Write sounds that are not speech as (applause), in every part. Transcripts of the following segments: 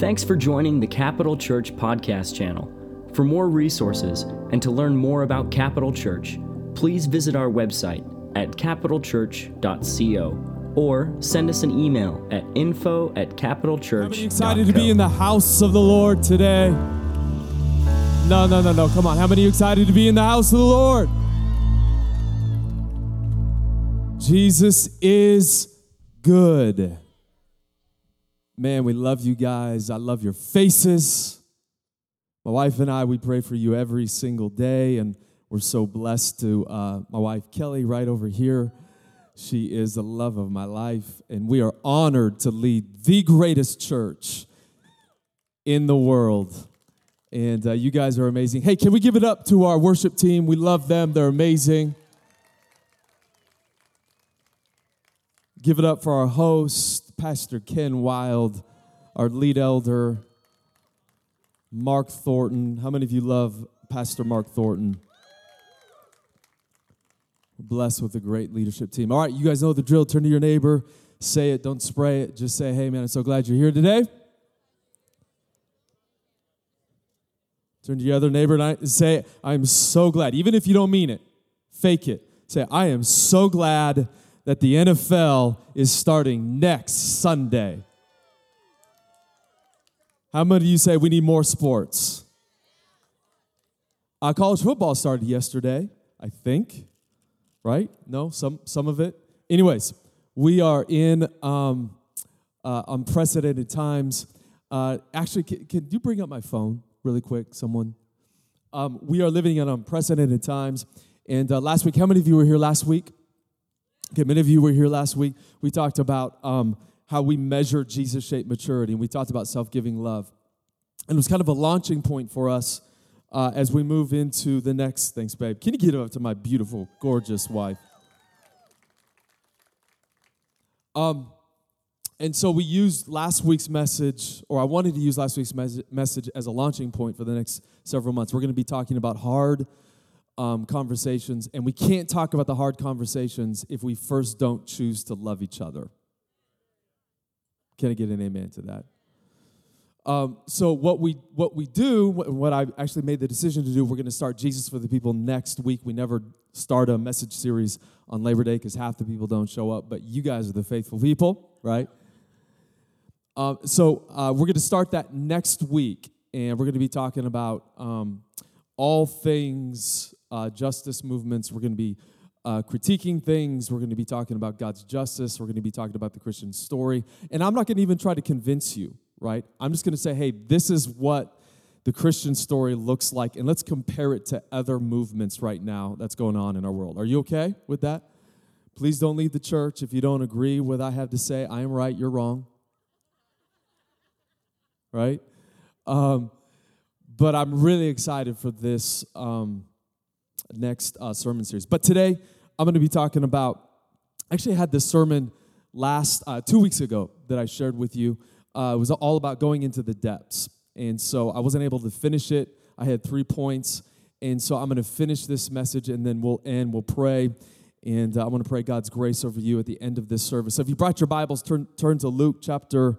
Thanks for joining the Capital Church podcast channel. For more resources and to learn more about Capital Church, please visit our website at capitalchurch.co or send us an email at info at capitalchurch. Many excited to be in the house of the Lord today? No, no, no, no. Come on. How many are excited to be in the house of the Lord? Jesus is good. Man, we love you guys. I love your faces. My wife and I, we pray for you every single day, and we're so blessed to uh, my wife Kelly right over here. She is the love of my life, and we are honored to lead the greatest church in the world. And uh, you guys are amazing. Hey, can we give it up to our worship team? We love them, they're amazing. Give it up for our host, Pastor Ken Wild, our lead elder, Mark Thornton. How many of you love Pastor Mark Thornton? blessed with a great leadership team. All right, you guys know the drill. Turn to your neighbor, say it, don't spray it. Just say, hey, man, I'm so glad you're here today. Turn to your other neighbor and say, I'm so glad. Even if you don't mean it, fake it. Say, I am so glad that the NFL is starting next Sunday. How many of you say we need more sports? Uh, college football started yesterday, I think. Right? No, some some of it. Anyways, we are in um, uh, unprecedented times. Uh, actually, can, can, you bring up my phone really quick, someone? Um, we are living in unprecedented times. And uh, last week, how many of you were here last week? Okay, many of you were here last week. We talked about um, how we measure Jesus shaped maturity, and we talked about self giving love. And it was kind of a launching point for us uh, as we move into the next. Thanks, babe. Can you get up to my beautiful, gorgeous wife? Um, and so we used last week's message, or I wanted to use last week's mes- message as a launching point for the next several months. We're going to be talking about hard um, conversations, and we can't talk about the hard conversations if we first don't choose to love each other. Can I get an amen to that? Um, so what we what we do, what I actually made the decision to do, we're going to start Jesus for the People next week. We never start a message series on Labor Day because half the people don't show up, but you guys are the faithful people, right? Uh, so uh, we're going to start that next week, and we're going to be talking about um, all things uh, justice movements. We're going to be uh, critiquing things. We're going to be talking about God's justice. We're going to be talking about the Christian story. And I'm not going to even try to convince you, right? I'm just going to say, hey, this is what the Christian story looks like, and let's compare it to other movements right now that's going on in our world. Are you okay with that? Please don't leave the church if you don't agree with what I have to say. I am right, you're wrong. Right? Um, but I'm really excited for this um, next uh, sermon series. But today, I'm going to be talking about. I actually, had this sermon last uh, two weeks ago that I shared with you. Uh, it was all about going into the depths, and so I wasn't able to finish it. I had three points, and so I'm going to finish this message, and then we'll end. We'll pray, and uh, I want to pray God's grace over you at the end of this service. So, if you brought your Bibles, turn turn to Luke chapter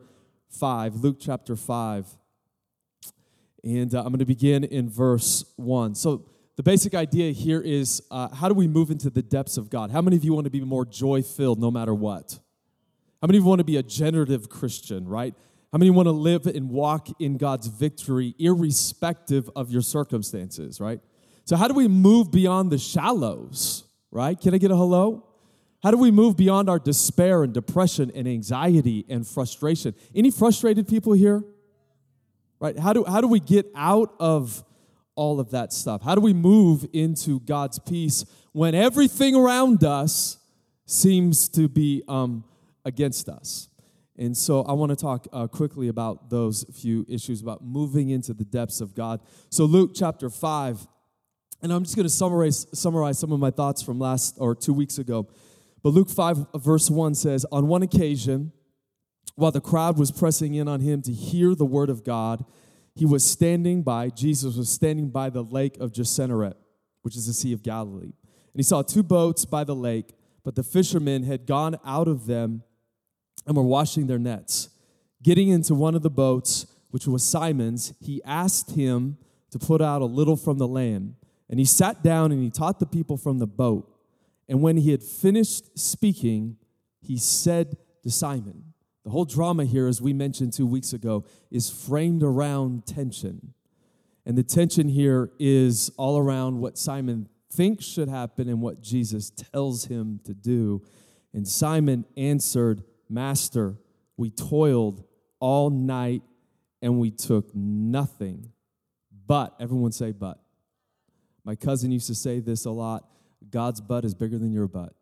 five. Luke chapter five. And uh, I'm going to begin in verse 1. So, the basic idea here is uh, how do we move into the depths of God? How many of you want to be more joy filled no matter what? How many of you want to be a generative Christian, right? How many want to live and walk in God's victory irrespective of your circumstances, right? So, how do we move beyond the shallows, right? Can I get a hello? How do we move beyond our despair and depression and anxiety and frustration? Any frustrated people here? Right? How do, how do we get out of all of that stuff? How do we move into God's peace when everything around us seems to be um, against us? And so I want to talk uh, quickly about those few issues about moving into the depths of God. So, Luke chapter 5, and I'm just going to summarize, summarize some of my thoughts from last or two weeks ago. But Luke 5, verse 1 says, On one occasion, while the crowd was pressing in on him to hear the word of God, he was standing by, Jesus was standing by the lake of Gennesaret, which is the Sea of Galilee. And he saw two boats by the lake, but the fishermen had gone out of them and were washing their nets. Getting into one of the boats which was Simon's, he asked him to put out a little from the land. And he sat down and he taught the people from the boat. And when he had finished speaking, he said to Simon, the whole drama here, as we mentioned two weeks ago, is framed around tension. And the tension here is all around what Simon thinks should happen and what Jesus tells him to do. And Simon answered, Master, we toiled all night and we took nothing. But, everyone say, but. My cousin used to say this a lot God's butt is bigger than your butt.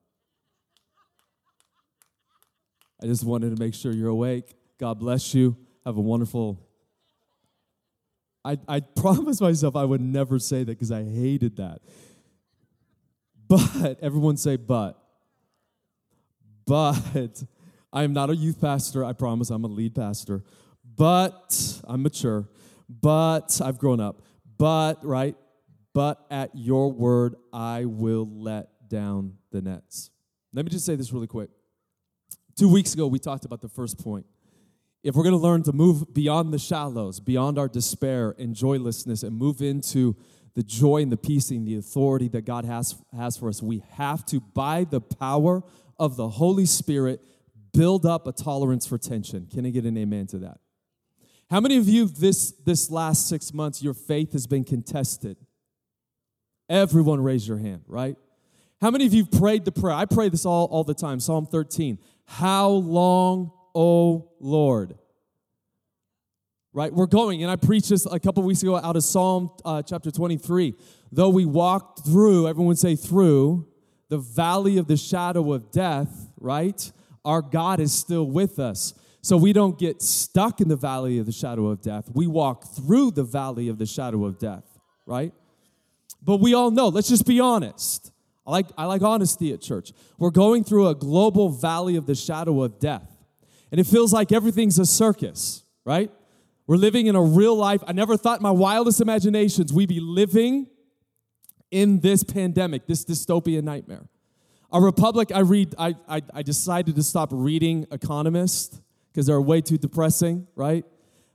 I just wanted to make sure you're awake. God bless you. Have a wonderful. I, I promised myself I would never say that because I hated that. But, (laughs) everyone say, but. But I am not a youth pastor. I promise I'm a lead pastor. But I'm mature. But I've grown up. But, right? But at your word, I will let down the nets. Let me just say this really quick. Two weeks ago, we talked about the first point. If we're going to learn to move beyond the shallows, beyond our despair and joylessness, and move into the joy and the peace and the authority that God has, has for us, we have to, by the power of the Holy Spirit, build up a tolerance for tension. Can I get an amen to that? How many of you this, this last six months, your faith has been contested? Everyone raise your hand, right? How many of you prayed the prayer? I pray this all, all the time, Psalm 13. How long, O Lord? Right? We're going, and I preached this a couple weeks ago out of Psalm uh, chapter 23. Though we walked through, everyone say through, the valley of the shadow of death, right? Our God is still with us. So we don't get stuck in the valley of the shadow of death. We walk through the valley of the shadow of death, right? But we all know, let's just be honest. I like, I like honesty at church. We're going through a global valley of the shadow of death. And it feels like everything's a circus, right? We're living in a real life. I never thought my wildest imaginations we'd be living in this pandemic, this dystopian nightmare. A republic, I read, I, I, I decided to stop reading Economist because they're way too depressing, right?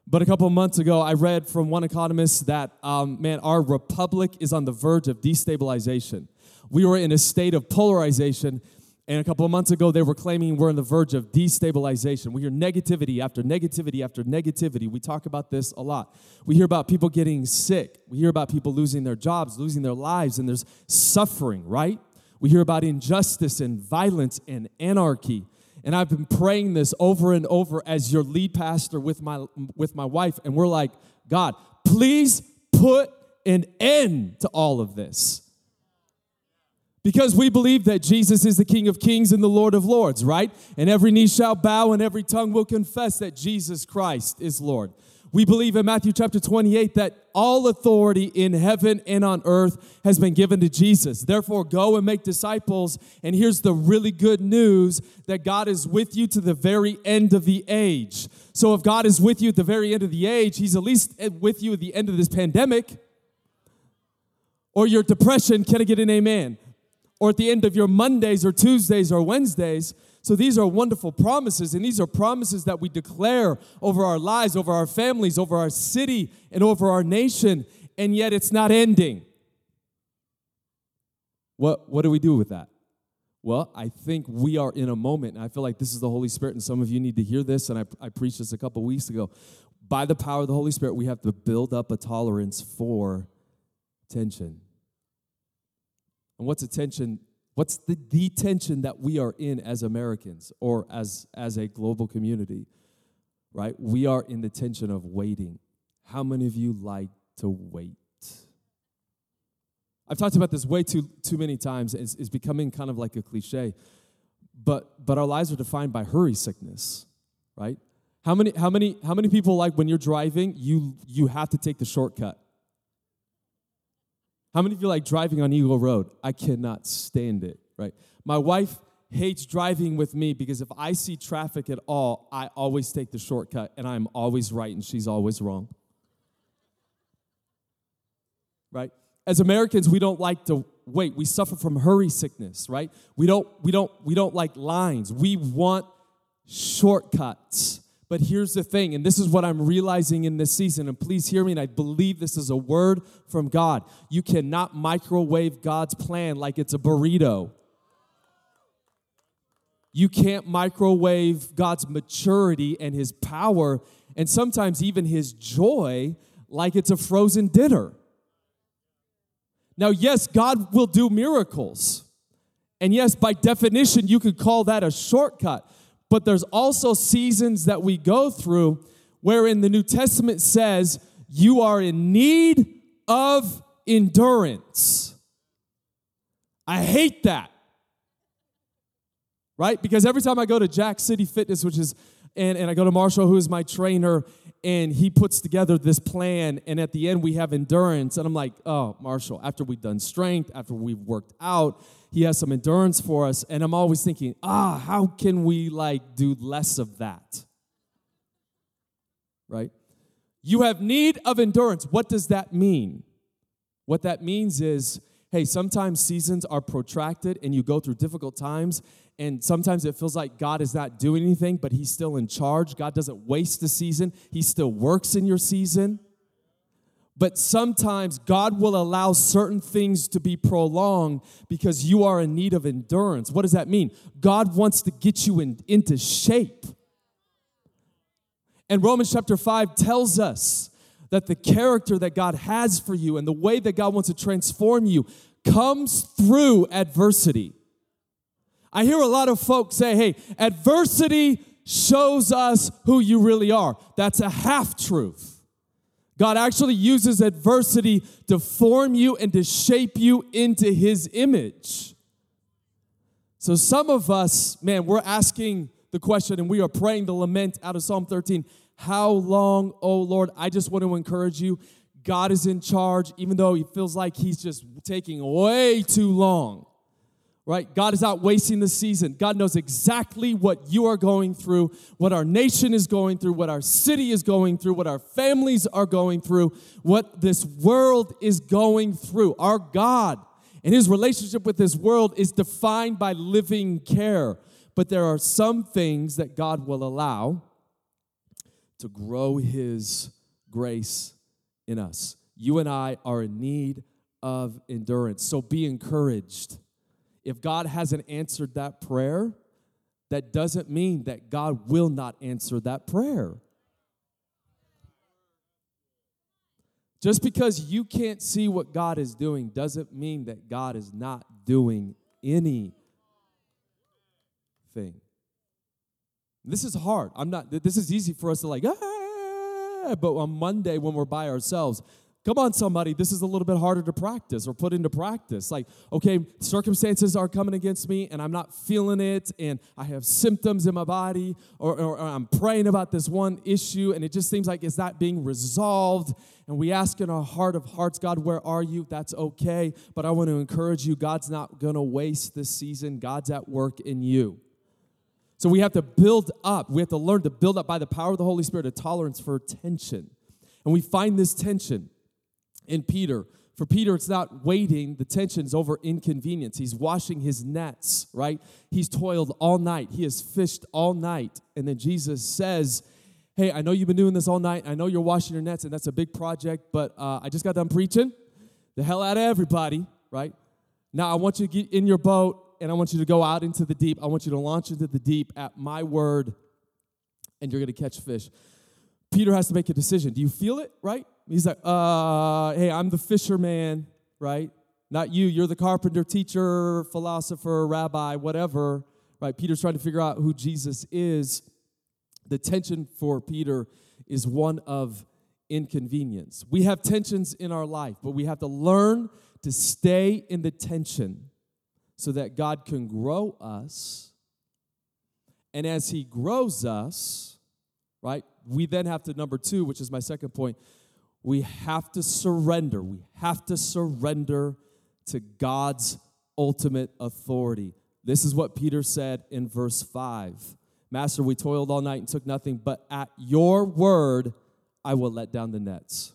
But a couple months ago, I read from one economist that, um, man, our republic is on the verge of destabilization. We were in a state of polarization, and a couple of months ago, they were claiming we're on the verge of destabilization. We hear negativity after negativity after negativity. We talk about this a lot. We hear about people getting sick. We hear about people losing their jobs, losing their lives, and there's suffering, right? We hear about injustice and violence and anarchy. And I've been praying this over and over as your lead pastor with my with my wife and we're like, God, please put an end to all of this. Because we believe that Jesus is the King of Kings and the Lord of Lords, right? And every knee shall bow and every tongue will confess that Jesus Christ is Lord. We believe in Matthew chapter 28 that all authority in heaven and on earth has been given to Jesus. Therefore, go and make disciples. And here's the really good news that God is with you to the very end of the age. So, if God is with you at the very end of the age, He's at least with you at the end of this pandemic. Or your depression, can I get an amen? Or at the end of your Mondays or Tuesdays or Wednesdays. So these are wonderful promises, and these are promises that we declare over our lives, over our families, over our city, and over our nation, and yet it's not ending. What, what do we do with that? Well, I think we are in a moment, and I feel like this is the Holy Spirit, and some of you need to hear this, and I, I preached this a couple weeks ago. By the power of the Holy Spirit, we have to build up a tolerance for tension. And what's a tension What's the, the tension that we are in as Americans or as, as a global community? Right? We are in the tension of waiting. How many of you like to wait? I've talked about this way too, too many times. It's, it's becoming kind of like a cliche. But, but our lives are defined by hurry sickness, right? How many, how many, how many people like when you're driving, you, you have to take the shortcut? How many of you like driving on Eagle Road? I cannot stand it, right? My wife hates driving with me because if I see traffic at all, I always take the shortcut and I'm always right and she's always wrong. Right? As Americans, we don't like to wait. We suffer from hurry sickness, right? We don't we don't we don't like lines. We want shortcuts. But here's the thing, and this is what I'm realizing in this season, and please hear me, and I believe this is a word from God. You cannot microwave God's plan like it's a burrito. You can't microwave God's maturity and his power, and sometimes even his joy, like it's a frozen dinner. Now, yes, God will do miracles. And yes, by definition, you could call that a shortcut. But there's also seasons that we go through wherein the New Testament says you are in need of endurance. I hate that. Right? Because every time I go to Jack City Fitness, which is, and, and I go to Marshall, who is my trainer, and he puts together this plan, and at the end we have endurance. And I'm like, oh, Marshall, after we've done strength, after we've worked out, he has some endurance for us and i'm always thinking ah how can we like do less of that? Right? You have need of endurance. What does that mean? What that means is hey sometimes seasons are protracted and you go through difficult times and sometimes it feels like god is not doing anything but he's still in charge. God doesn't waste the season. He still works in your season but sometimes God will allow certain things to be prolonged because you are in need of endurance. What does that mean? God wants to get you in, into shape. And Romans chapter 5 tells us that the character that God has for you and the way that God wants to transform you comes through adversity. I hear a lot of folks say, hey, adversity shows us who you really are. That's a half truth. God actually uses adversity to form you and to shape you into His image. So, some of us, man, we're asking the question and we are praying the lament out of Psalm 13 How long, oh Lord? I just want to encourage you. God is in charge, even though He feels like He's just taking way too long right? God is not wasting the season. God knows exactly what you are going through, what our nation is going through, what our city is going through, what our families are going through, what this world is going through. Our God and his relationship with this world is defined by living care. But there are some things that God will allow to grow his grace in us. You and I are in need of endurance. So be encouraged if God hasn't answered that prayer, that doesn't mean that God will not answer that prayer. Just because you can't see what God is doing doesn't mean that God is not doing anything. This is hard. I'm not, this is easy for us to like, ah, but on Monday when we're by ourselves, Come on, somebody, this is a little bit harder to practice or put into practice. Like, okay, circumstances are coming against me and I'm not feeling it and I have symptoms in my body or, or, or, I'm praying about this one issue and it just seems like it's not being resolved. And we ask in our heart of hearts, God, where are you? That's okay. But I want to encourage you, God's not going to waste this season, God's at work in you. So we have to build up, we have to learn to build up by the power of the Holy Spirit a tolerance for tension. And we find this tension in Peter. For Peter, it's not waiting, the tension's over inconvenience. He's washing his nets, right? He's toiled all night, he has fished all night. And then Jesus says, Hey, I know you've been doing this all night. I know you're washing your nets, and that's a big project, but uh, I just got done preaching the hell out of everybody, right? Now I want you to get in your boat and I want you to go out into the deep. I want you to launch into the deep at my word, and you're going to catch fish. Peter has to make a decision. Do you feel it, right? He's like, uh, hey, I'm the fisherman, right? Not you. You're the carpenter, teacher, philosopher, rabbi, whatever, right? Peter's trying to figure out who Jesus is. The tension for Peter is one of inconvenience. We have tensions in our life, but we have to learn to stay in the tension so that God can grow us. And as He grows us, right, we then have to, number two, which is my second point, we have to surrender. We have to surrender to God's ultimate authority. This is what Peter said in verse 5 Master, we toiled all night and took nothing, but at your word, I will let down the nets.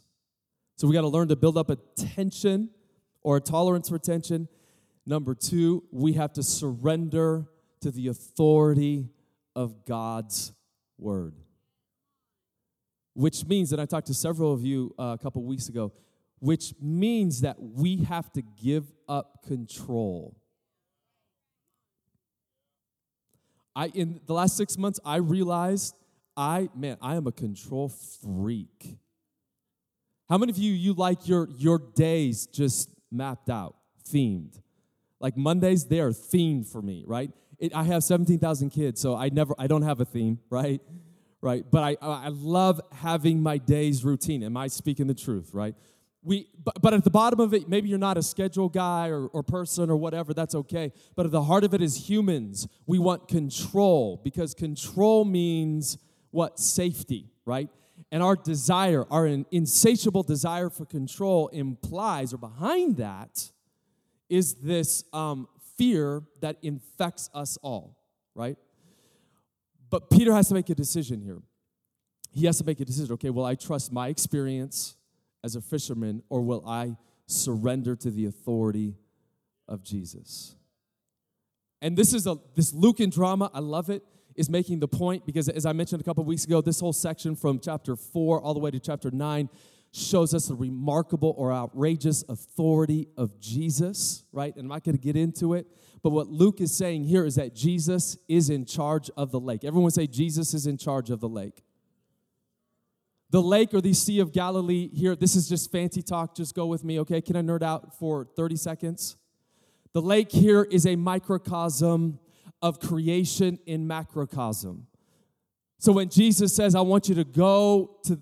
So we got to learn to build up a tension or a tolerance for tension. Number two, we have to surrender to the authority of God's word. Which means, that I talked to several of you uh, a couple weeks ago, which means that we have to give up control. I in the last six months, I realized I man, I am a control freak. How many of you you like your your days just mapped out, themed? Like Mondays, they are themed for me, right? It, I have 17,000 kids, so I never, I don't have a theme, right? Right, but I, I love having my days routine. Am I speaking the truth, right? We, but, but at the bottom of it, maybe you're not a schedule guy or, or person or whatever, that's okay. But at the heart of it is humans. We want control because control means what? Safety, right? And our desire, our insatiable desire for control implies, or behind that, is this um, fear that infects us all, right? But Peter has to make a decision here. He has to make a decision. Okay, will I trust my experience as a fisherman or will I surrender to the authority of Jesus? And this is a this Lucan drama, I love it, is making the point because as I mentioned a couple weeks ago, this whole section from chapter 4 all the way to chapter 9 shows us the remarkable or outrageous authority of Jesus, right? And I'm not going to get into it, but what Luke is saying here is that Jesus is in charge of the lake. Everyone say, Jesus is in charge of the lake. The lake or the Sea of Galilee here, this is just fancy talk. Just go with me, okay? Can I nerd out for 30 seconds? The lake here is a microcosm of creation in macrocosm. So when Jesus says, I want you to go to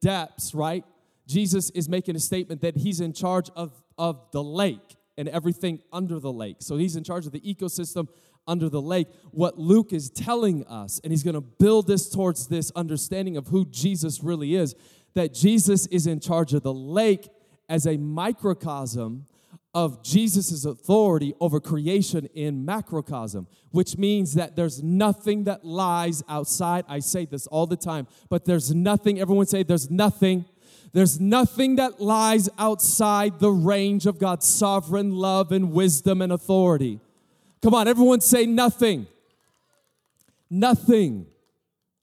depths, right? Jesus is making a statement that he's in charge of, of the lake and everything under the lake. So he's in charge of the ecosystem under the lake. What Luke is telling us, and he's going to build this towards this understanding of who Jesus really is, that Jesus is in charge of the lake as a microcosm of Jesus' authority over creation in macrocosm, which means that there's nothing that lies outside. I say this all the time, but there's nothing, everyone say, there's nothing there's nothing that lies outside the range of God's sovereign love and wisdom and authority. Come on, everyone say nothing. Nothing.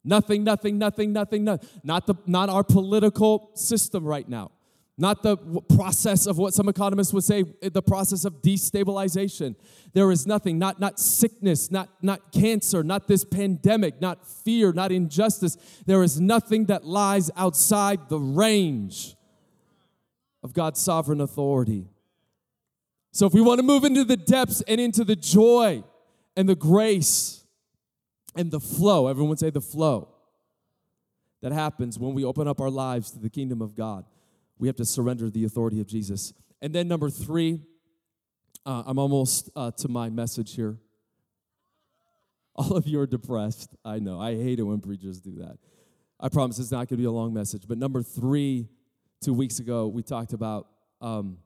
Nothing, nothing, nothing, nothing, nothing. Not, the, not our political system right now not the process of what some economists would say the process of destabilization. There is nothing not not sickness not not cancer not this pandemic not fear not injustice. There is nothing that lies outside the range of god's sovereign authority. So if we want to move into the depths and into the joy and the grace and the flow everyone say the flow that happens when we open up our lives to the kingdom of god we have to surrender the authority of Jesus. And then, number three, uh, I'm almost uh, to my message here. All of you are depressed. I know. I hate it when preachers do that. I promise it's not going to be a long message. But number three, two weeks ago, we talked about um,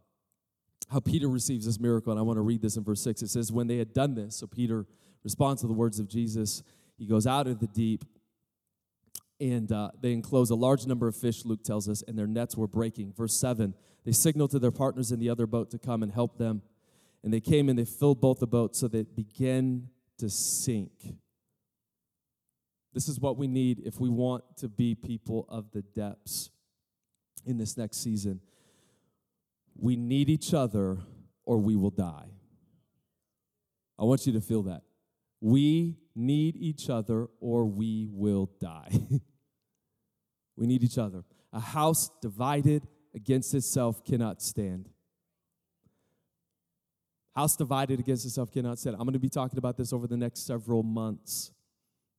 how Peter receives this miracle. And I want to read this in verse six. It says, When they had done this, so Peter responds to the words of Jesus. He goes out of the deep and uh, they enclosed a large number of fish, Luke tells us, and their nets were breaking. Verse 7 they signaled to their partners in the other boat to come and help them. And they came and they filled both the boats so they began to sink. This is what we need if we want to be people of the depths in this next season. We need each other or we will die. I want you to feel that. We need each other or we will die. (laughs) we need each other. A house divided against itself cannot stand. House divided against itself cannot stand. I'm going to be talking about this over the next several months.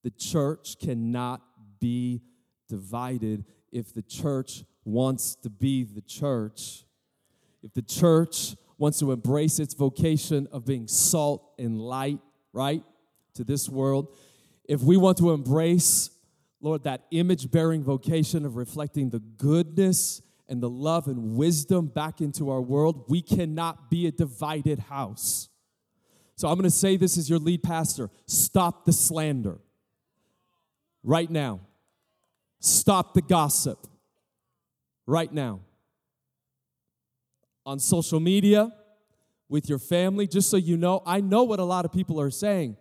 The church cannot be divided if the church wants to be the church. If the church wants to embrace its vocation of being salt and light, right? To this world, if we want to embrace, Lord, that image bearing vocation of reflecting the goodness and the love and wisdom back into our world, we cannot be a divided house. So I'm going to say this as your lead pastor stop the slander right now, stop the gossip right now. On social media, with your family, just so you know, I know what a lot of people are saying.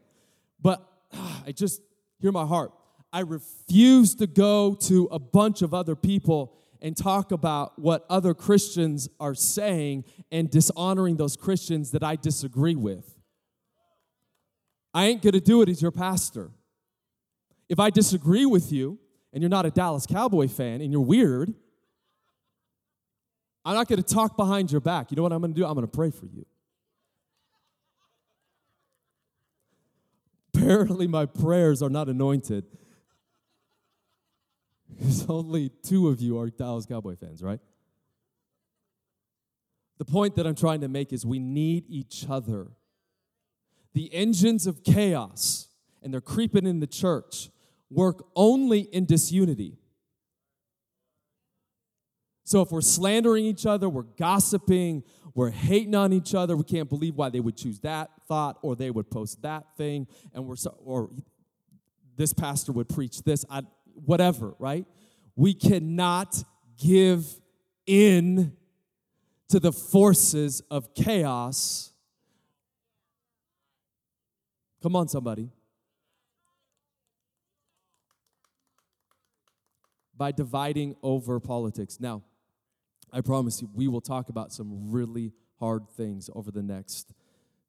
But ah, I just hear my heart. I refuse to go to a bunch of other people and talk about what other Christians are saying and dishonoring those Christians that I disagree with. I ain't gonna do it as your pastor. If I disagree with you and you're not a Dallas Cowboy fan and you're weird, I'm not gonna talk behind your back. You know what I'm gonna do? I'm gonna pray for you. Apparently, my prayers are not anointed. Because only two of you are Dallas Cowboy fans, right? The point that I'm trying to make is we need each other. The engines of chaos, and they're creeping in the church, work only in disunity. So if we're slandering each other, we're gossiping, we're hating on each other, we can't believe why they would choose that thought or they would post that thing, and we're so, or this pastor would preach this. I, whatever, right? We cannot give in to the forces of chaos. Come on, somebody. By dividing over politics. Now, I promise you, we will talk about some really hard things over the next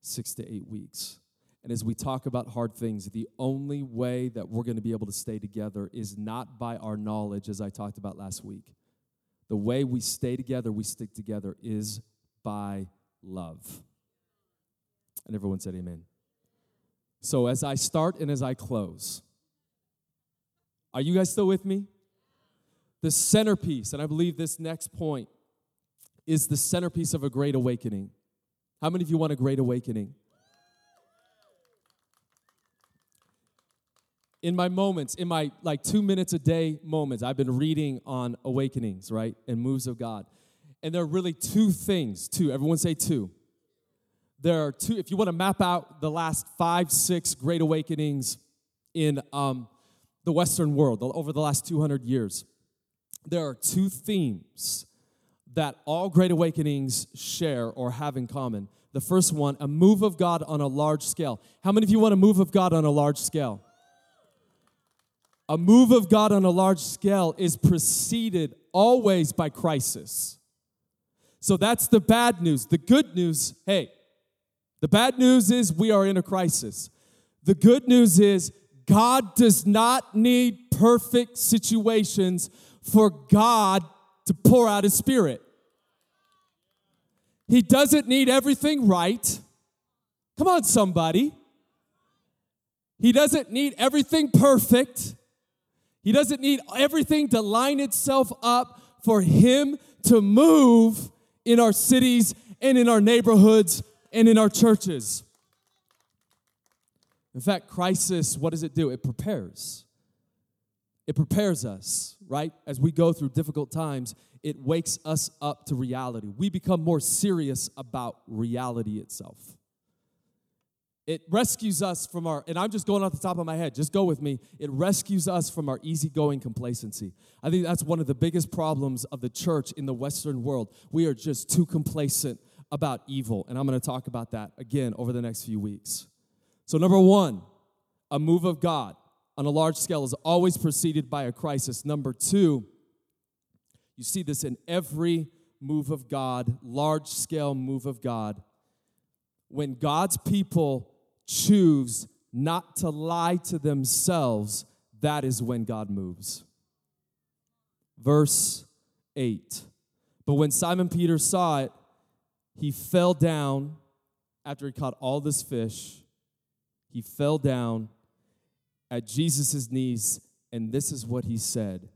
six to eight weeks. And as we talk about hard things, the only way that we're going to be able to stay together is not by our knowledge, as I talked about last week. The way we stay together, we stick together, is by love. And everyone said, Amen. So as I start and as I close, are you guys still with me? The centerpiece, and I believe this next point is the centerpiece of a great awakening. How many of you want a great awakening? in my moments, in my like two minutes a day moments, I've been reading on awakenings, right? And moves of God. And there are really two things, two. Everyone say two. There are two, if you want to map out the last five, six great awakenings in um, the Western world over the last 200 years, there are two themes that all great awakenings share or have in common. The first one, a move of God on a large scale. How many of you want a move of God on a large scale? A move of God on a large scale is preceded always by crisis. So that's the bad news. The good news, hey, the bad news is we are in a crisis. The good news is God does not need perfect situations for God to pour out His Spirit. He doesn't need everything right. Come on, somebody. He doesn't need everything perfect. He doesn't need everything to line itself up for Him to move in our cities and in our neighborhoods and in our churches. In fact, crisis, what does it do? It prepares. It prepares us, right? As we go through difficult times, it wakes us up to reality. We become more serious about reality itself. It rescues us from our, and I'm just going off the top of my head, just go with me. It rescues us from our easygoing complacency. I think that's one of the biggest problems of the church in the Western world. We are just too complacent about evil, and I'm going to talk about that again over the next few weeks. So, number one, a move of God on a large scale is always preceded by a crisis. Number two, you see this in every move of God, large scale move of God. When God's people choose not to lie to themselves, that is when God moves. Verse 8. But when Simon Peter saw it, he fell down after he caught all this fish. He fell down at Jesus' knees, and this is what he said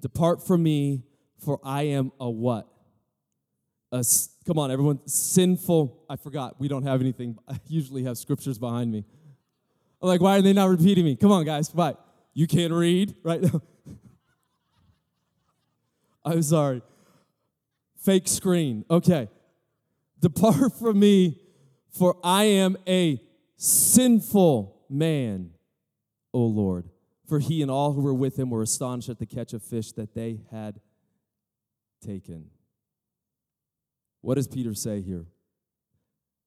Depart from me, for I am a what? A Come on, everyone. Sinful. I forgot. We don't have anything. I usually have scriptures behind me. I'm like, why are they not repeating me? Come on, guys. Why? You can't read right now. (laughs) I'm sorry. Fake screen. Okay. Depart from me, for I am a sinful man, O Lord. For he and all who were with him were astonished at the catch of fish that they had taken. What does Peter say here?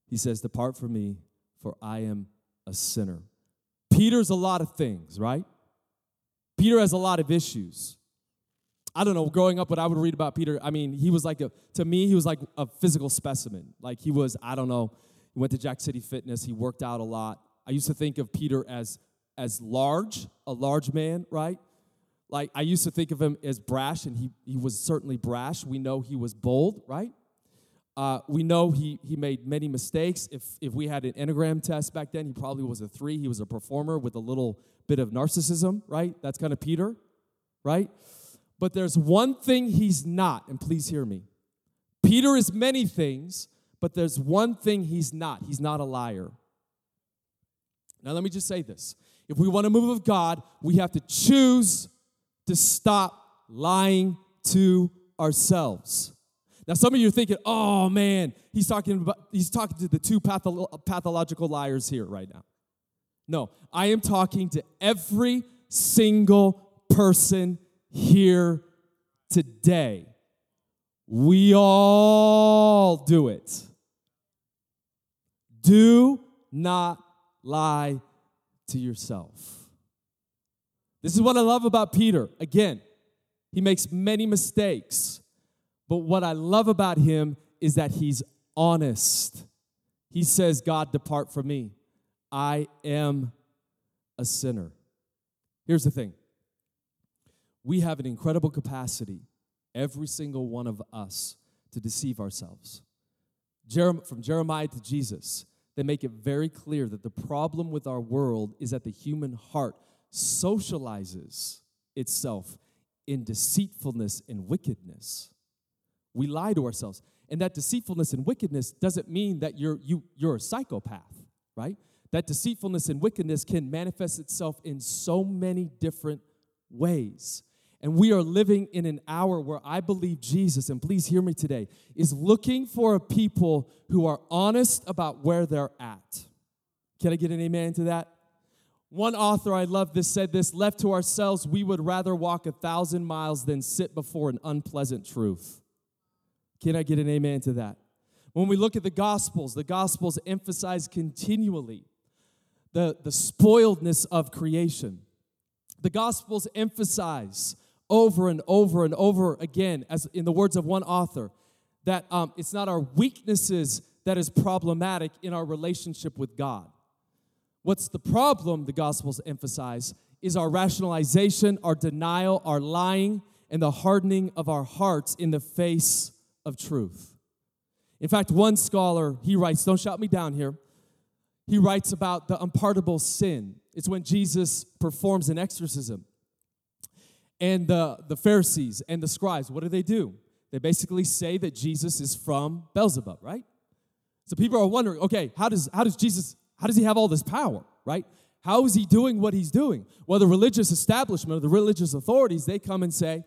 He says, Depart from me, for I am a sinner. Peter's a lot of things, right? Peter has a lot of issues. I don't know, growing up, what I would read about Peter, I mean, he was like a, to me, he was like a physical specimen. Like he was, I don't know, he went to Jack City Fitness, he worked out a lot. I used to think of Peter as, as large, a large man, right? Like I used to think of him as brash, and he, he was certainly brash. We know he was bold, right? Uh, we know he, he made many mistakes. If, if we had an Enneagram test back then, he probably was a three. He was a performer with a little bit of narcissism, right? That's kind of Peter, right? But there's one thing he's not, and please hear me. Peter is many things, but there's one thing he's not. He's not a liar. Now, let me just say this. If we want to move of God, we have to choose to stop lying to ourselves. Now, some of you are thinking, oh man, he's talking about he's talking to the two patho- pathological liars here right now. No, I am talking to every single person here today. We all do it. Do not lie to yourself. This is what I love about Peter. Again, he makes many mistakes, but what I love about him is that he's honest. He says, God, depart from me. I am a sinner. Here's the thing we have an incredible capacity, every single one of us, to deceive ourselves. From Jeremiah to Jesus, they make it very clear that the problem with our world is that the human heart socializes itself in deceitfulness and wickedness. We lie to ourselves. And that deceitfulness and wickedness doesn't mean that you're, you, you're a psychopath, right? That deceitfulness and wickedness can manifest itself in so many different ways. And we are living in an hour where I believe Jesus, and please hear me today, is looking for a people who are honest about where they're at. Can I get an amen to that? One author, I love this, said this left to ourselves, we would rather walk a thousand miles than sit before an unpleasant truth. Can I get an amen to that? When we look at the Gospels, the Gospels emphasize continually the, the spoiledness of creation. The Gospels emphasize over and over and over again, as in the words of one author, that um, it's not our weaknesses that is problematic in our relationship with God. What's the problem, the Gospels emphasize, is our rationalization, our denial, our lying, and the hardening of our hearts in the face of truth. In fact, one scholar, he writes, don't shout me down here. He writes about the unpardonable sin. It's when Jesus performs an exorcism. And the, the Pharisees and the scribes, what do they do? They basically say that Jesus is from Beelzebub, right? So people are wondering, okay, how does, how does Jesus how does he have all this power, right? How is he doing what he's doing? Well, the religious establishment or the religious authorities, they come and say,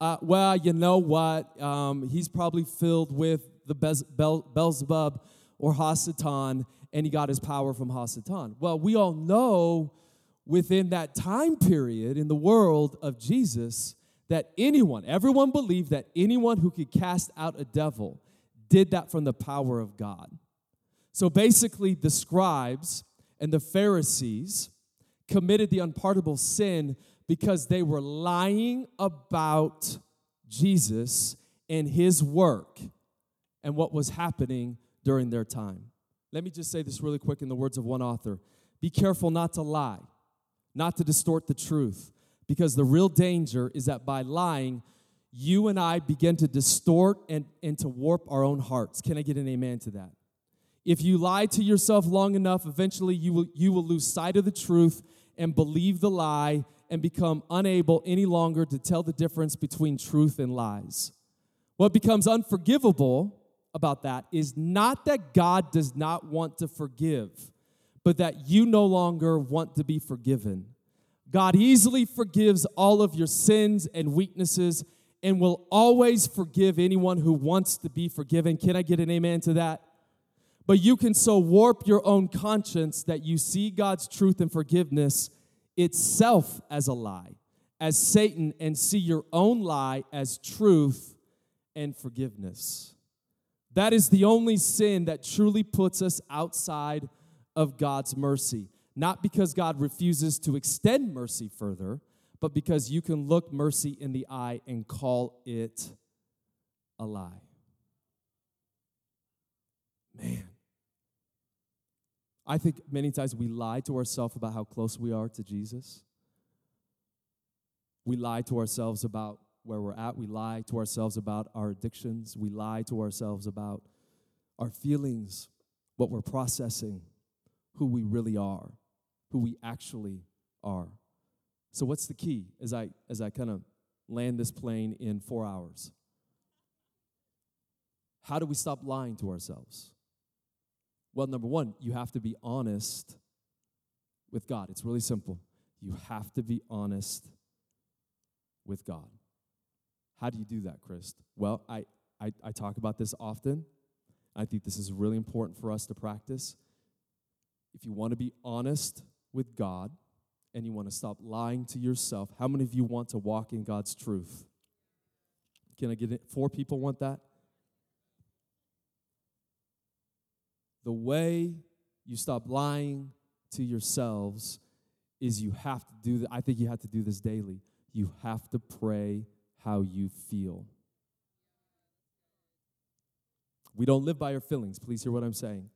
uh, well, you know what? Um, he's probably filled with the Bez- Beelzebub or Hasatan, and he got his power from Hasatan. Well, we all know within that time period in the world of Jesus that anyone, everyone believed that anyone who could cast out a devil did that from the power of God. So basically, the scribes and the Pharisees committed the unpardonable sin because they were lying about Jesus and his work and what was happening during their time. Let me just say this really quick in the words of one author Be careful not to lie, not to distort the truth, because the real danger is that by lying, you and I begin to distort and, and to warp our own hearts. Can I get an amen to that? If you lie to yourself long enough, eventually you will, you will lose sight of the truth and believe the lie and become unable any longer to tell the difference between truth and lies. What becomes unforgivable about that is not that God does not want to forgive, but that you no longer want to be forgiven. God easily forgives all of your sins and weaknesses and will always forgive anyone who wants to be forgiven. Can I get an amen to that? But you can so warp your own conscience that you see God's truth and forgiveness itself as a lie, as Satan, and see your own lie as truth and forgiveness. That is the only sin that truly puts us outside of God's mercy. Not because God refuses to extend mercy further, but because you can look mercy in the eye and call it a lie. Man. I think many times we lie to ourselves about how close we are to Jesus. We lie to ourselves about where we're at. We lie to ourselves about our addictions. We lie to ourselves about our feelings, what we're processing, who we really are, who we actually are. So what's the key as I as I kind of land this plane in 4 hours? How do we stop lying to ourselves? Well, number 1, you have to be honest with God. It's really simple. You have to be honest with God. How do you do that, Chris? Well, I, I, I talk about this often. I think this is really important for us to practice. If you want to be honest with God and you want to stop lying to yourself, how many of you want to walk in God's truth? Can I get it? Four people want that? The way you stop lying to yourselves is you have to do that. I think you have to do this daily. You have to pray how you feel. We don't live by our feelings. Please hear what I'm saying.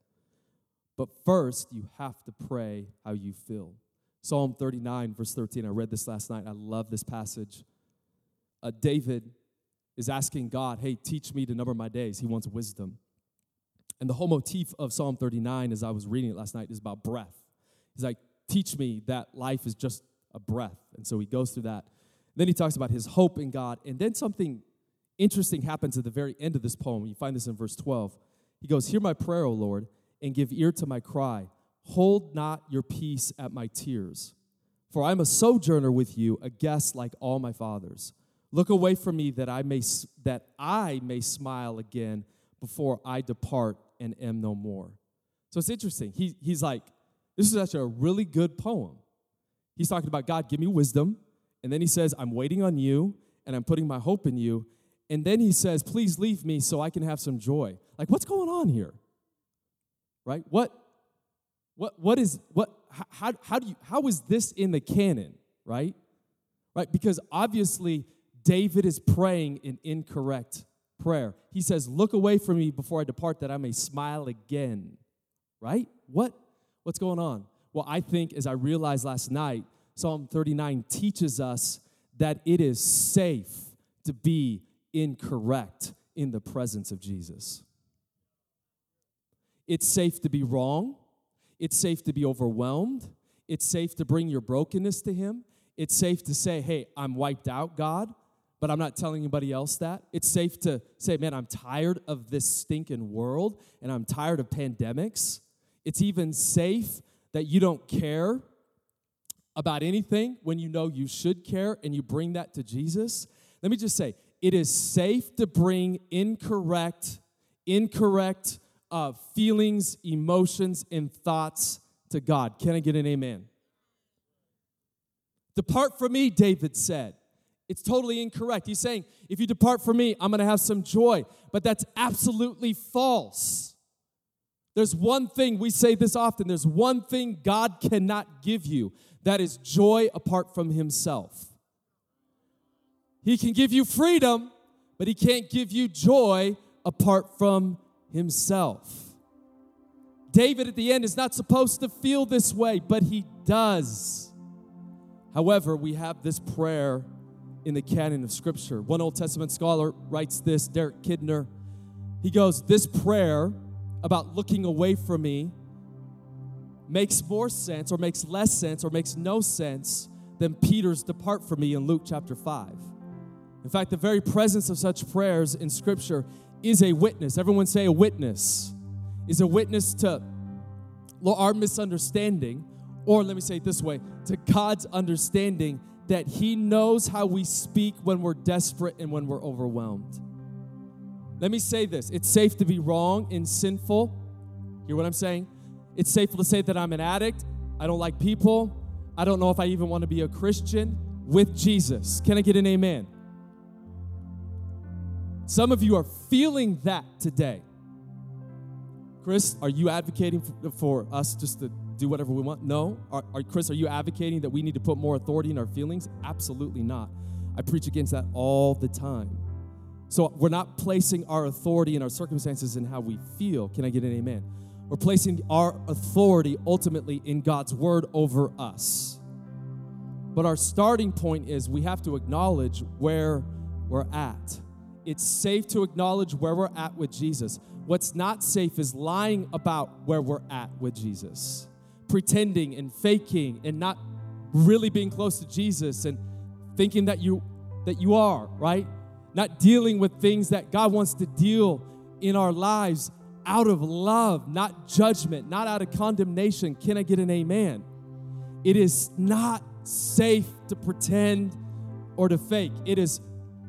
But first, you have to pray how you feel. Psalm 39, verse 13. I read this last night. I love this passage. Uh, David is asking God, Hey, teach me to number my days. He wants wisdom. And the whole motif of Psalm 39, as I was reading it last night, is about breath. He's like, Teach me that life is just a breath. And so he goes through that. Then he talks about his hope in God. And then something interesting happens at the very end of this poem. You find this in verse 12. He goes, Hear my prayer, O Lord, and give ear to my cry. Hold not your peace at my tears. For I am a sojourner with you, a guest like all my fathers. Look away from me that I may, that I may smile again before I depart and am no more. So it's interesting. He, he's like, this is actually a really good poem. He's talking about God, give me wisdom. And then he says, I'm waiting on you and I'm putting my hope in you. And then he says, Please leave me so I can have some joy. Like, what's going on here? Right? What, what, what is, what, how, how do you, how is this in the canon? Right? Right? Because obviously, David is praying an incorrect prayer. He says, Look away from me before I depart that I may smile again. Right? What? What's going on? Well, I think as I realized last night, Psalm 39 teaches us that it is safe to be incorrect in the presence of Jesus. It's safe to be wrong. It's safe to be overwhelmed. It's safe to bring your brokenness to Him. It's safe to say, hey, I'm wiped out, God, but I'm not telling anybody else that. It's safe to say, man, I'm tired of this stinking world and I'm tired of pandemics. It's even safe that you don't care about anything when you know you should care and you bring that to Jesus. Let me just say, it is safe to bring incorrect, incorrect uh, feelings, emotions, and thoughts to God. Can I get an amen? Depart from me, David said. It's totally incorrect. He's saying, if you depart from me, I'm going to have some joy. But that's absolutely false. There's one thing, we say this often, there's one thing God cannot give you that is joy apart from Himself. He can give you freedom, but He can't give you joy apart from Himself. David at the end is not supposed to feel this way, but he does. However, we have this prayer in the canon of Scripture. One Old Testament scholar writes this, Derek Kidner. He goes, This prayer about looking away from me makes more sense or makes less sense or makes no sense than Peter's depart from me in Luke chapter 5. In fact, the very presence of such prayers in Scripture is a witness. Everyone say a witness. Is a witness to our misunderstanding, or let me say it this way to God's understanding that He knows how we speak when we're desperate and when we're overwhelmed. Let me say this it's safe to be wrong and sinful. Hear what I'm saying? It's safe to say that I'm an addict. I don't like people. I don't know if I even want to be a Christian with Jesus. Can I get an amen? Some of you are feeling that today. Chris, are you advocating for, for us just to do whatever we want? No. Are, are, Chris, are you advocating that we need to put more authority in our feelings? Absolutely not. I preach against that all the time. So we're not placing our authority in our circumstances and how we feel. Can I get an amen? We're placing our authority ultimately in God's word over us. But our starting point is we have to acknowledge where we're at. It's safe to acknowledge where we're at with Jesus. What's not safe is lying about where we're at with Jesus, pretending and faking and not really being close to Jesus and thinking that you that you are, right? Not dealing with things that God wants to deal in our lives out of love, not judgment, not out of condemnation. Can I get an amen? It is not safe to pretend or to fake. It is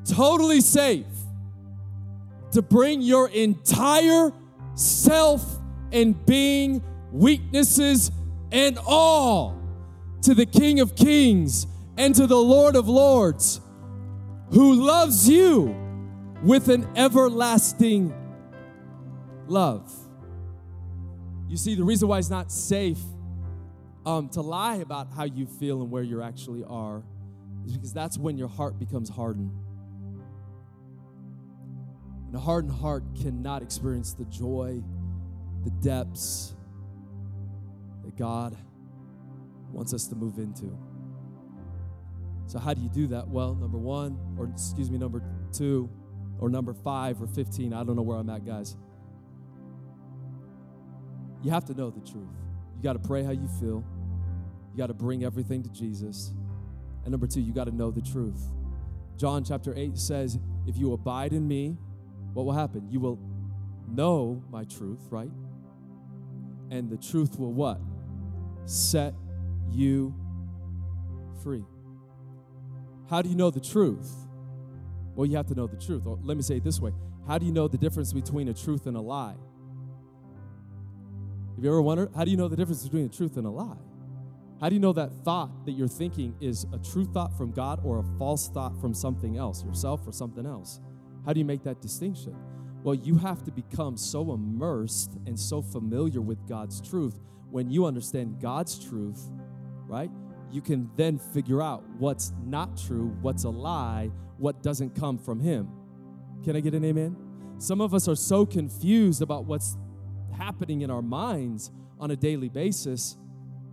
totally safe to bring your entire self and being, weaknesses, and all to the King of Kings and to the Lord of Lords, who loves you with an everlasting love. You see, the reason why it's not safe um, to lie about how you feel and where you actually are is because that's when your heart becomes hardened. And a hardened heart cannot experience the joy, the depths that God wants us to move into. So, how do you do that? Well, number one, or excuse me, number two, or number five, or 15, I don't know where I'm at, guys. You have to know the truth. You got to pray how you feel, you got to bring everything to Jesus. And number two, you got to know the truth. John chapter 8 says, If you abide in me, what will happen? You will know my truth, right? And the truth will what? Set you free. How do you know the truth? Well, you have to know the truth. Or let me say it this way How do you know the difference between a truth and a lie? Have you ever wondered? How do you know the difference between a truth and a lie? How do you know that thought that you're thinking is a true thought from God or a false thought from something else, yourself or something else? How do you make that distinction? Well, you have to become so immersed and so familiar with God's truth. When you understand God's truth, right, you can then figure out what's not true, what's a lie, what doesn't come from Him. Can I get an amen? Some of us are so confused about what's happening in our minds on a daily basis.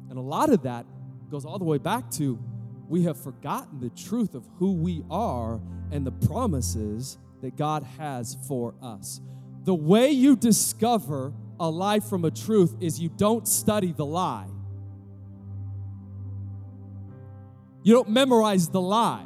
And a lot of that goes all the way back to we have forgotten the truth of who we are and the promises that God has for us. The way you discover a lie from a truth is you don't study the lie. You don't memorize the lie.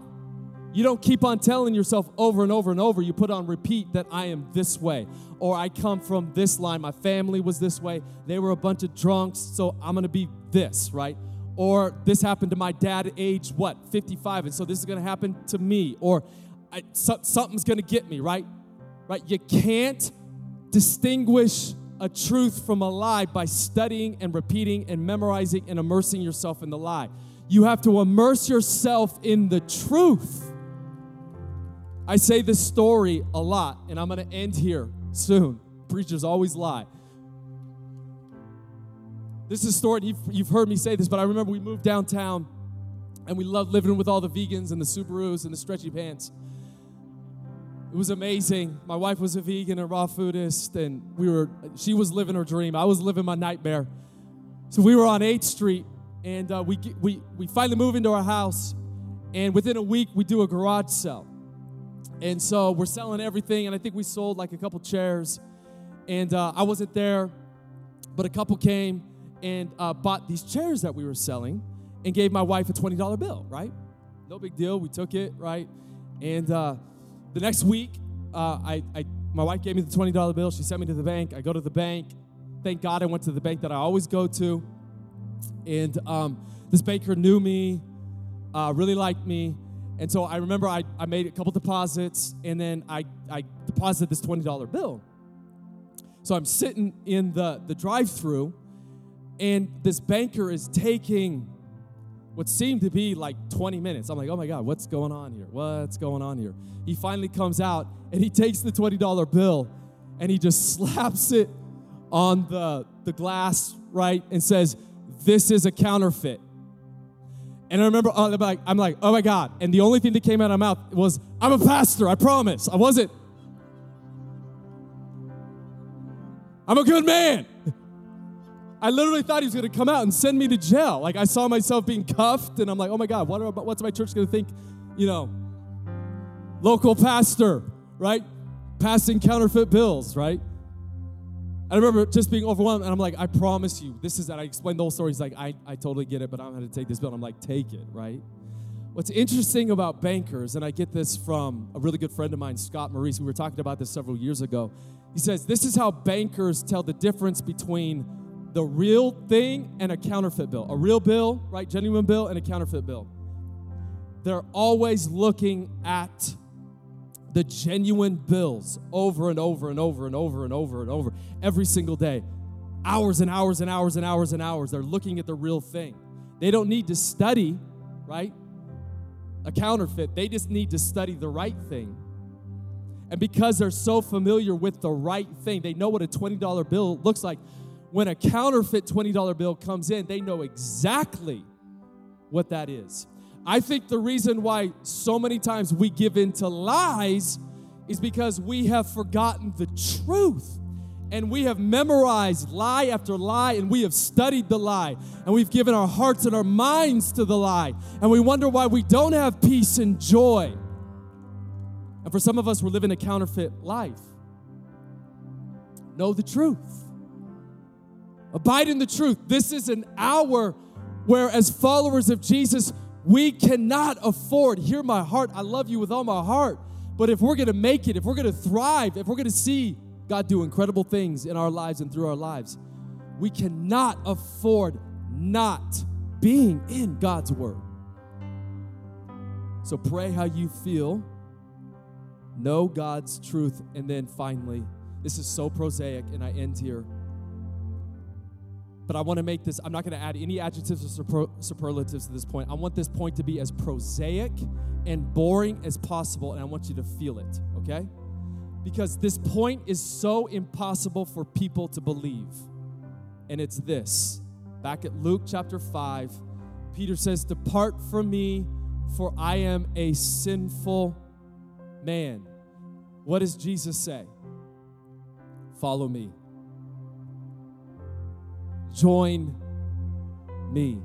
You don't keep on telling yourself over and over and over. You put on repeat that I am this way, or I come from this line. My family was this way. They were a bunch of drunks, so I'm gonna be this, right? Or this happened to my dad age what, 55, and so this is gonna happen to me. Or I, so, something's gonna get me, right? Right? You can't distinguish a truth from a lie by studying and repeating and memorizing and immersing yourself in the lie. You have to immerse yourself in the truth. I say this story a lot, and I'm gonna end here soon. Preachers always lie. This is a story, you've, you've heard me say this, but I remember we moved downtown and we loved living with all the vegans and the Subarus and the stretchy pants. It was amazing. My wife was a vegan and raw foodist, and we were, she was living her dream. I was living my nightmare. So we were on 8th Street, and uh, we, we, we finally move into our house, and within a week, we do a garage sale. And so we're selling everything, and I think we sold like a couple chairs. And uh, I wasn't there, but a couple came and uh, bought these chairs that we were selling and gave my wife a $20 bill, right? No big deal. We took it, right? And uh, the next week, uh, I, I, my wife gave me the $20 bill. She sent me to the bank. I go to the bank. Thank God I went to the bank that I always go to. And um, this banker knew me, uh, really liked me. And so I remember I, I made a couple deposits and then I, I deposited this $20 bill. So I'm sitting in the, the drive through and this banker is taking what seemed to be like 20 minutes. I'm like, oh my God, what's going on here? What's going on here? He finally comes out and he takes the $20 bill and he just (laughs) slaps it on the, the glass, right? And says, This is a counterfeit. And I remember, uh, I'm like, I'm like, oh my God. And the only thing that came out of my mouth was, I'm a pastor, I promise. I wasn't. I'm a good man. (laughs) I literally thought he was going to come out and send me to jail. Like I saw myself being cuffed, and I'm like, oh my God, what are, what's my church going to think? You know, local pastor, right? Passing counterfeit bills, right? I remember just being overwhelmed, and I'm like, I promise you, this is that. I explained the whole story. He's like, I, I totally get it, but I'm going to take this bill. And I'm like, take it, right? What's interesting about bankers, and I get this from a really good friend of mine, Scott Maurice, we were talking about this several years ago. He says, This is how bankers tell the difference between the real thing and a counterfeit bill. A real bill, right? Genuine bill and a counterfeit bill. They're always looking at the genuine bills over and over and over and over and over and over every single day. Hours and hours and hours and hours and hours. They're looking at the real thing. They don't need to study, right? A counterfeit. They just need to study the right thing. And because they're so familiar with the right thing, they know what a $20 bill looks like. When a counterfeit $20 bill comes in, they know exactly what that is. I think the reason why so many times we give in to lies is because we have forgotten the truth. And we have memorized lie after lie, and we have studied the lie, and we've given our hearts and our minds to the lie. And we wonder why we don't have peace and joy. And for some of us, we're living a counterfeit life. Know the truth. Abide in the truth. This is an hour where, as followers of Jesus, we cannot afford, hear my heart, I love you with all my heart. But if we're gonna make it, if we're gonna thrive, if we're gonna see God do incredible things in our lives and through our lives, we cannot afford not being in God's Word. So pray how you feel, know God's truth, and then finally, this is so prosaic, and I end here but I want to make this, I'm not going to add any adjectives or super, superlatives to this point. I want this point to be as prosaic and boring as possible, and I want you to feel it, okay? Because this point is so impossible for people to believe. And it's this back at Luke chapter 5, Peter says, Depart from me, for I am a sinful man. What does Jesus say? Follow me join me.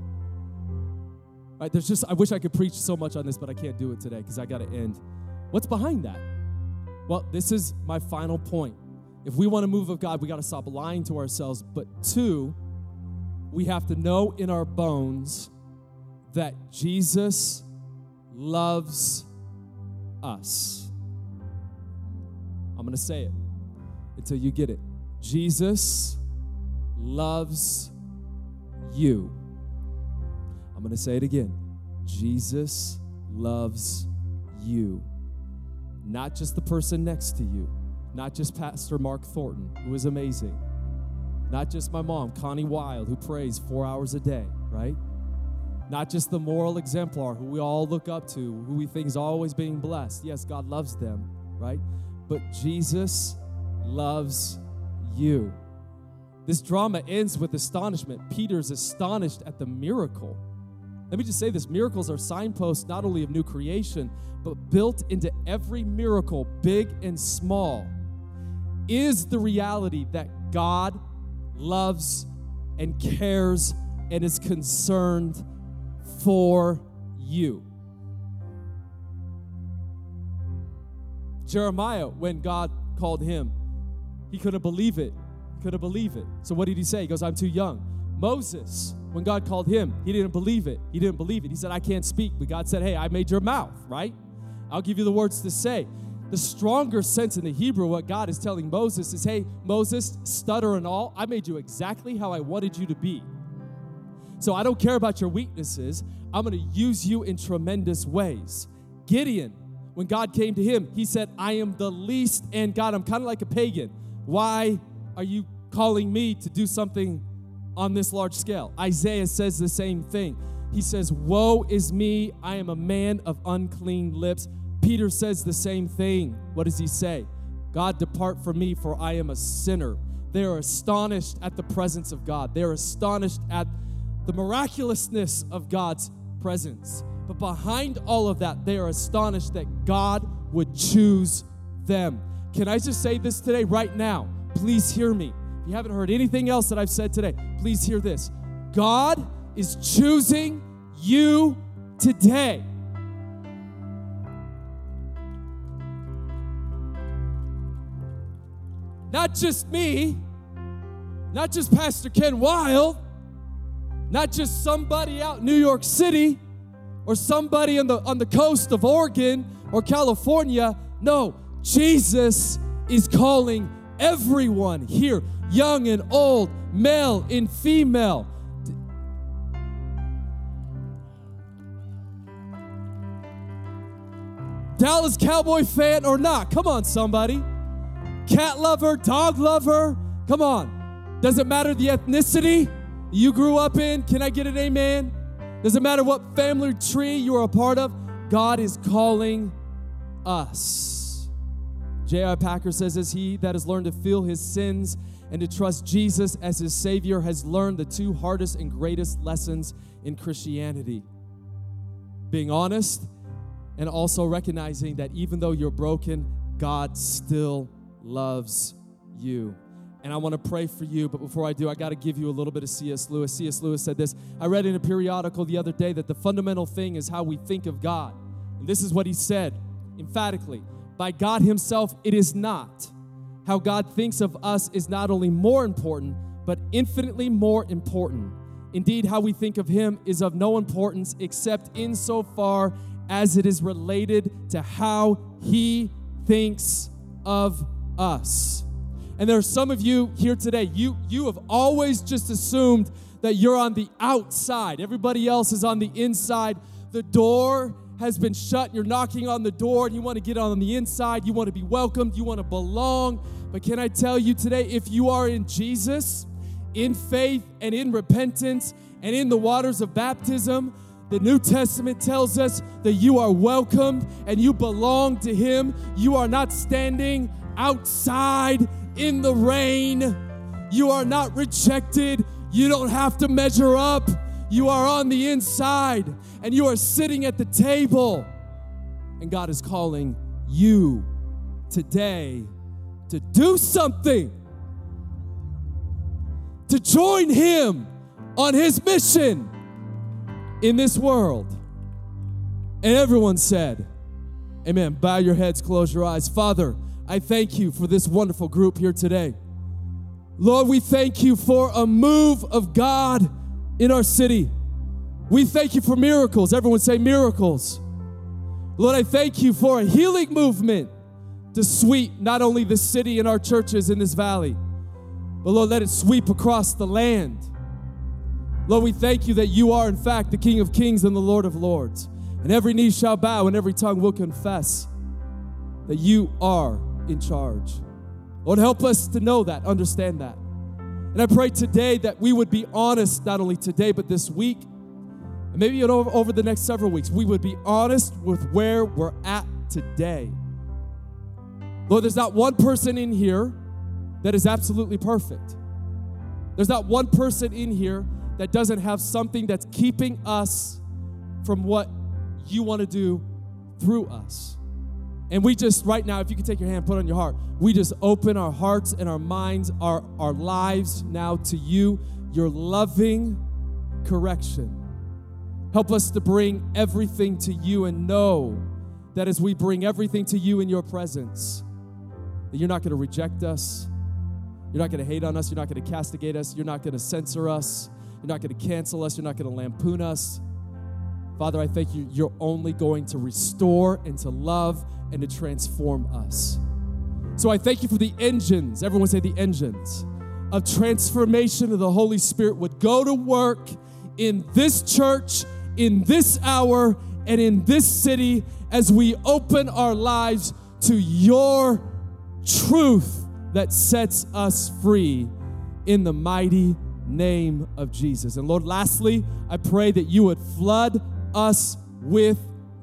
Right, there's just, I wish I could preach so much on this, but I can't do it today because I got to end. What's behind that? Well, this is my final point. If we want to move of God, we got to stop lying to ourselves. But two, we have to know in our bones that Jesus loves us. I'm going to say it until you get it. Jesus loves you. I'm going to say it again. Jesus loves you. Not just the person next to you, not just Pastor Mark Thornton, who is amazing, not just my mom, Connie Wilde, who prays four hours a day, right? Not just the moral exemplar who we all look up to, who we think is always being blessed. Yes, God loves them, right? But Jesus loves you. This drama ends with astonishment. Peter's astonished at the miracle. Let me just say this miracles are signposts not only of new creation, but built into every miracle, big and small, is the reality that God loves and cares and is concerned for you. Jeremiah, when God called him, he couldn't believe it couldn't believe it. So what did he say? He goes, I'm too young. Moses, when God called him, he didn't believe it. He didn't believe it. He said, I can't speak. But God said, Hey, I made your mouth, right? I'll give you the words to say. The stronger sense in the Hebrew, what God is telling Moses is, Hey, Moses, stutter and all, I made you exactly how I wanted you to be. So I don't care about your weaknesses. I'm going to use you in tremendous ways. Gideon, when God came to him, he said, I am the least, and God, I'm kind of like a pagan. Why are you calling me to do something on this large scale. Isaiah says the same thing. He says, Woe is me, I am a man of unclean lips. Peter says the same thing. What does he say? God, depart from me, for I am a sinner. They are astonished at the presence of God. They're astonished at the miraculousness of God's presence. But behind all of that, they are astonished that God would choose them. Can I just say this today, right now? Please hear me. If you haven't heard anything else that I've said today, please hear this. God is choosing you today. Not just me, not just Pastor Ken Wilde, not just somebody out in New York City or somebody on the, on the coast of Oregon or California. No, Jesus is calling everyone here, young and old, male and female. Dallas Cowboy fan or not, come on, somebody. Cat lover, dog lover, come on. Doesn't matter the ethnicity you grew up in. Can I get an amen? Doesn't matter what family tree you are a part of, God is calling us. J.I. Packer says, As he that has learned to feel his sins and to trust Jesus as his Savior has learned the two hardest and greatest lessons in Christianity being honest and also recognizing that even though you're broken, God still loves you and I want to pray for you. But before I do, I got to give you a little bit of C.S. Lewis. C.S. Lewis said this I read in a periodical the other day that the fundamental thing is how we think of God. And this is what he said emphatically By God Himself, it is not. How God thinks of us is not only more important, but infinitely more important. Indeed, how we think of Him is of no importance except insofar as it is related to how He thinks of us. And there are some of you here today, you, you have always just assumed that you're on the outside. Everybody else is on the inside. The door has been shut. You're knocking on the door and you want to get on the inside. You want to be welcomed. You want to belong. But can I tell you today, if you are in Jesus, in faith and in repentance and in the waters of baptism, the New Testament tells us that you are welcomed and you belong to Him. You are not standing outside in the rain. You are not rejected. You don't have to measure up. You are on the inside and you are sitting at the table. And God is calling you today to do something, to join Him on His mission in this world. And everyone said, Amen. Bow your heads, close your eyes. Father, I thank you for this wonderful group here today. Lord, we thank you for a move of God in our city. We thank you for miracles. Everyone say miracles. Lord, I thank you for a healing movement to sweep not only the city and our churches in this valley, but Lord, let it sweep across the land. Lord, we thank you that you are, in fact, the King of Kings and the Lord of Lords. And every knee shall bow and every tongue will confess that you are in charge. Lord, help us to know that, understand that. And I pray today that we would be honest, not only today, but this week, and maybe over, the next several weeks, we would be honest with where we're at today. Lord, there's not one person in here that is absolutely perfect. There's not one person in here that doesn't have something that's keeping us from what you want to do through us. And we just, right now, if you could take your hand, put on your heart, we just open our hearts and our minds, our, our lives now to you, your loving correction. Help us to bring everything to you and know that as we bring everything to you in your presence, that you're not going to reject us. You're not going to hate on us. You're not going to castigate us. You're not going to censor us. You're not going to cancel us. You're not going to lampoon us. Father, I thank you. You're only going to restore and to love and to transform us. So I thank you for the engines, everyone say the engines, of transformation of the Holy Spirit would go to work in this church, in this hour, and in this city as we open our lives to your truth that sets us free in the mighty name of Jesus. And Lord, lastly, I pray that you would flood us with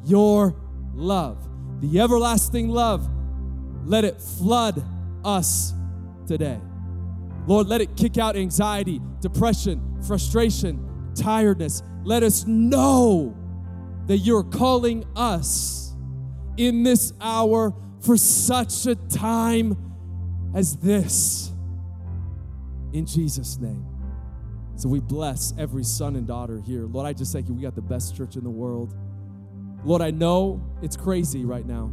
your love the everlasting love, let it flood us today. Lord, let it kick out anxiety, depression, frustration, tiredness. Let us know that you're calling us in this hour for such a time as this. In Jesus' name. So we bless every son and daughter here. Lord, I just thank you. We got the best church in the world. Lord, I know it's crazy right now,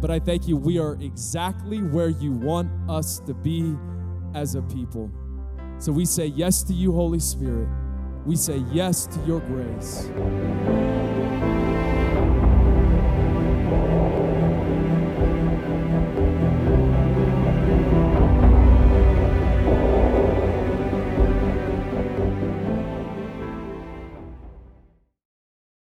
but I thank you. We are exactly where you want us to be as a people. So we say yes to you, Holy Spirit. We say yes to your grace.